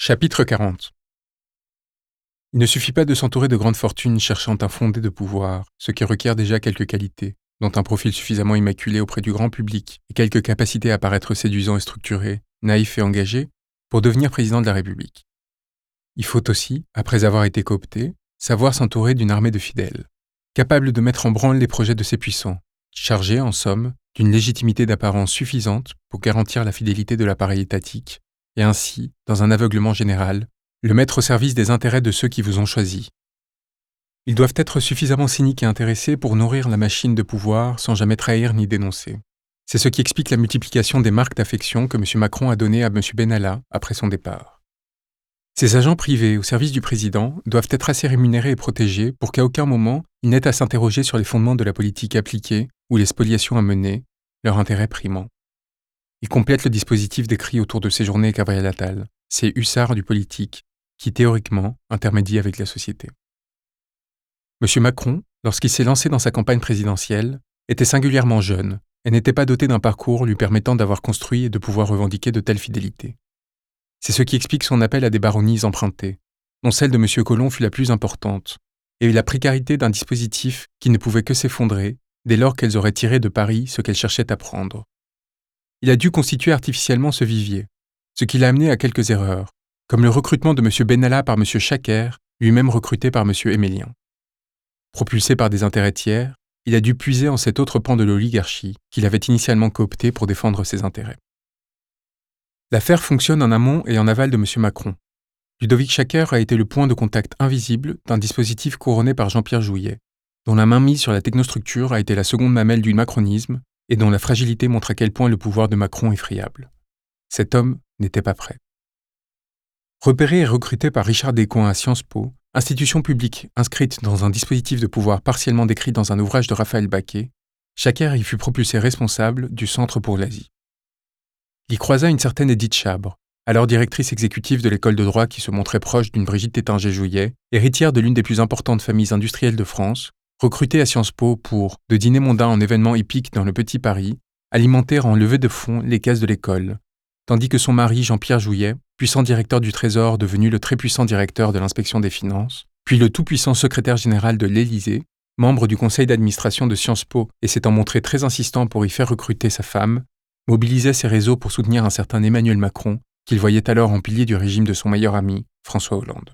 Chapitre 40 Il ne suffit pas de s'entourer de grandes fortunes cherchant un fondé de pouvoir, ce qui requiert déjà quelques qualités, dont un profil suffisamment immaculé auprès du grand public et quelques capacités à paraître séduisant et structuré, naïf et engagé, pour devenir président de la République. Il faut aussi, après avoir été coopté, savoir s'entourer d'une armée de fidèles, capable de mettre en branle les projets de ses puissants, chargés, en somme, d'une légitimité d'apparence suffisante pour garantir la fidélité de l'appareil étatique et ainsi, dans un aveuglement général, le mettre au service des intérêts de ceux qui vous ont choisi. Ils doivent être suffisamment cyniques et intéressés pour nourrir la machine de pouvoir sans jamais trahir ni dénoncer. C'est ce qui explique la multiplication des marques d'affection que M. Macron a données à M. Benalla après son départ. Ces agents privés au service du président doivent être assez rémunérés et protégés pour qu'à aucun moment ils n'aient à s'interroger sur les fondements de la politique appliquée ou les spoliations à mener, leur intérêt primant. Il complète le dispositif décrit autour de ces journées Gabriel Attal, ces hussards du politique, qui théoriquement intermédient avec la société. M. Macron, lorsqu'il s'est lancé dans sa campagne présidentielle, était singulièrement jeune et n'était pas doté d'un parcours lui permettant d'avoir construit et de pouvoir revendiquer de telles fidélités. C'est ce qui explique son appel à des baronnies empruntées, dont celle de M. Colomb fut la plus importante, et la précarité d'un dispositif qui ne pouvait que s'effondrer dès lors qu'elles auraient tiré de Paris ce qu'elles cherchaient à prendre il a dû constituer artificiellement ce vivier, ce qui l'a amené à quelques erreurs, comme le recrutement de M. Benalla par M. Chaker, lui-même recruté par M. Émélien. Propulsé par des intérêts tiers, il a dû puiser en cet autre pan de l'oligarchie qu'il avait initialement coopté pour défendre ses intérêts. L'affaire fonctionne en amont et en aval de M. Macron. Ludovic Chaker a été le point de contact invisible d'un dispositif couronné par Jean-Pierre Jouillet, dont la main mise sur la technostructure a été la seconde mamelle du macronisme et dont la fragilité montre à quel point le pouvoir de Macron est friable. Cet homme n'était pas prêt. Repéré et recruté par Richard Descoings à Sciences Po, institution publique inscrite dans un dispositif de pouvoir partiellement décrit dans un ouvrage de Raphaël Baquet, Chaker y fut propulsé responsable du Centre pour l'Asie. Il y croisa une certaine Edith Chabre, alors directrice exécutive de l'école de droit qui se montrait proche d'une Brigitte Tétinger-Jouillet, héritière de l'une des plus importantes familles industrielles de France, recruté à Sciences Po pour, de dîner mondain en événement épique dans le Petit Paris, alimenter en levée de fonds les caisses de l'école, tandis que son mari Jean-Pierre Jouillet, puissant directeur du Trésor devenu le très puissant directeur de l'inspection des finances, puis le tout-puissant secrétaire général de l'Élysée, membre du conseil d'administration de Sciences Po et s'étant montré très insistant pour y faire recruter sa femme, mobilisait ses réseaux pour soutenir un certain Emmanuel Macron, qu'il voyait alors en pilier du régime de son meilleur ami, François Hollande.